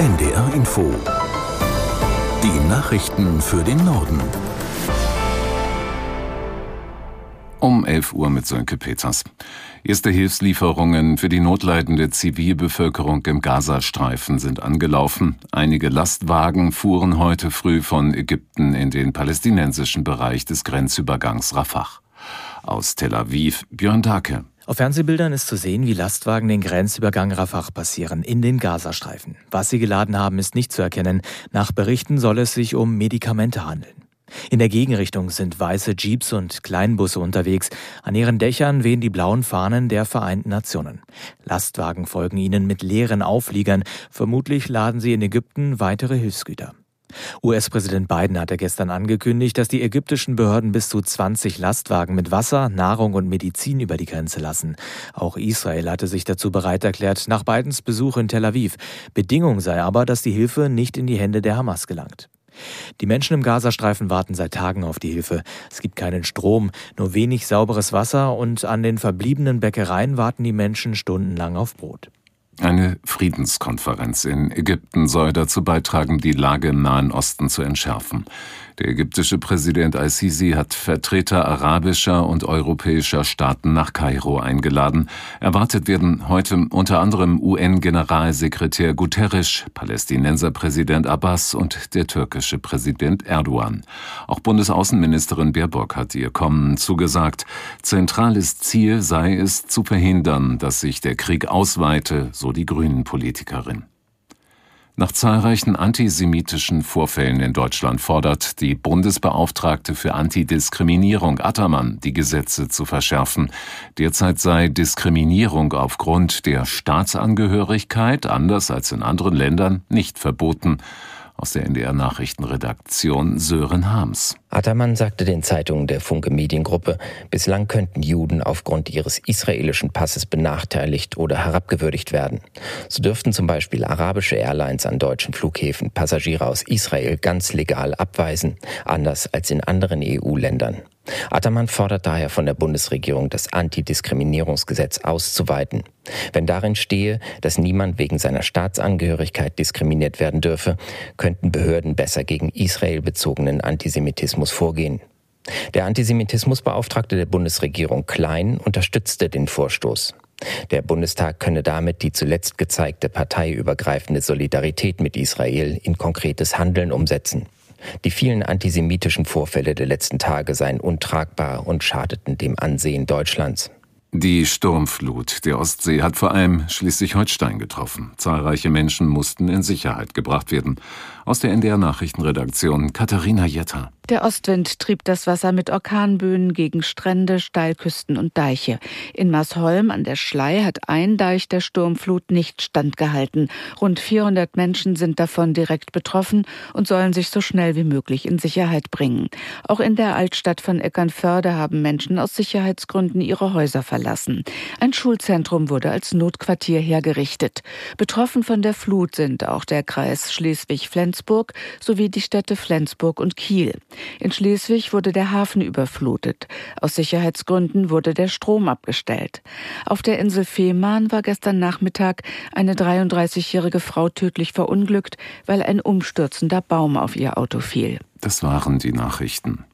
NDR Info. Die Nachrichten für den Norden. Um 11 Uhr mit Sönke Peters. Erste Hilfslieferungen für die notleidende Zivilbevölkerung im Gazastreifen sind angelaufen. Einige Lastwagen fuhren heute früh von Ägypten in den palästinensischen Bereich des Grenzübergangs Rafah. Aus Tel Aviv, Björn Dake. Auf Fernsehbildern ist zu sehen, wie Lastwagen den Grenzübergang Rafah passieren, in den Gazastreifen. Was sie geladen haben, ist nicht zu erkennen. Nach Berichten soll es sich um Medikamente handeln. In der Gegenrichtung sind weiße Jeeps und Kleinbusse unterwegs. An ihren Dächern wehen die blauen Fahnen der Vereinten Nationen. Lastwagen folgen ihnen mit leeren Aufliegern. Vermutlich laden sie in Ägypten weitere Hilfsgüter. US-Präsident Biden hatte gestern angekündigt, dass die ägyptischen Behörden bis zu 20 Lastwagen mit Wasser, Nahrung und Medizin über die Grenze lassen. Auch Israel hatte sich dazu bereit erklärt, nach Bidens Besuch in Tel Aviv. Bedingung sei aber, dass die Hilfe nicht in die Hände der Hamas gelangt. Die Menschen im Gazastreifen warten seit Tagen auf die Hilfe. Es gibt keinen Strom, nur wenig sauberes Wasser und an den verbliebenen Bäckereien warten die Menschen stundenlang auf Brot. Eine Friedenskonferenz in Ägypten soll dazu beitragen, die Lage im Nahen Osten zu entschärfen. Der ägyptische Präsident al-Sisi hat Vertreter arabischer und europäischer Staaten nach Kairo eingeladen. Erwartet werden heute unter anderem UN-Generalsekretär Guterres, Palästinenserpräsident Abbas und der türkische Präsident Erdogan. Auch Bundesaußenministerin Baerbock hat ihr Kommen zugesagt. Zentrales Ziel sei es, zu verhindern, dass sich der Krieg ausweite, so die Grünen-Politikerin. Nach zahlreichen antisemitischen Vorfällen in Deutschland fordert die Bundesbeauftragte für Antidiskriminierung Attermann, die Gesetze zu verschärfen. Derzeit sei Diskriminierung aufgrund der Staatsangehörigkeit, anders als in anderen Ländern, nicht verboten. Aus der NDR Nachrichtenredaktion Sören Harms. Attermann sagte den Zeitungen der Funke Mediengruppe, bislang könnten Juden aufgrund ihres israelischen Passes benachteiligt oder herabgewürdigt werden. So dürften zum Beispiel arabische Airlines an deutschen Flughäfen Passagiere aus Israel ganz legal abweisen, anders als in anderen EU-Ländern. Attermann fordert daher von der Bundesregierung, das Antidiskriminierungsgesetz auszuweiten. Wenn darin stehe, dass niemand wegen seiner Staatsangehörigkeit diskriminiert werden dürfe, könnten Behörden besser gegen Israel bezogenen Antisemitismus vorgehen. Der Antisemitismusbeauftragte der Bundesregierung Klein unterstützte den Vorstoß. Der Bundestag könne damit die zuletzt gezeigte parteiübergreifende Solidarität mit Israel in konkretes Handeln umsetzen. Die vielen antisemitischen Vorfälle der letzten Tage seien untragbar und schadeten dem Ansehen Deutschlands. Die Sturmflut der Ostsee hat vor allem Schleswig-Holstein getroffen. Zahlreiche Menschen mussten in Sicherheit gebracht werden. Aus der NDR Nachrichtenredaktion Katharina Jetter. Der Ostwind trieb das Wasser mit Orkanböen gegen Strände, Steilküsten und Deiche. In Marsholm an der Schlei hat ein Deich der Sturmflut nicht standgehalten. Rund 400 Menschen sind davon direkt betroffen und sollen sich so schnell wie möglich in Sicherheit bringen. Auch in der Altstadt von Eckernförde haben Menschen aus Sicherheitsgründen ihre Häuser verlassen. Ein Schulzentrum wurde als Notquartier hergerichtet. Betroffen von der Flut sind auch der Kreis Schleswig-Flensburg sowie die Städte Flensburg und Kiel. In Schleswig wurde der Hafen überflutet. Aus Sicherheitsgründen wurde der Strom abgestellt. Auf der Insel Fehmarn war gestern Nachmittag eine 33-jährige Frau tödlich verunglückt, weil ein umstürzender Baum auf ihr Auto fiel. Das waren die Nachrichten.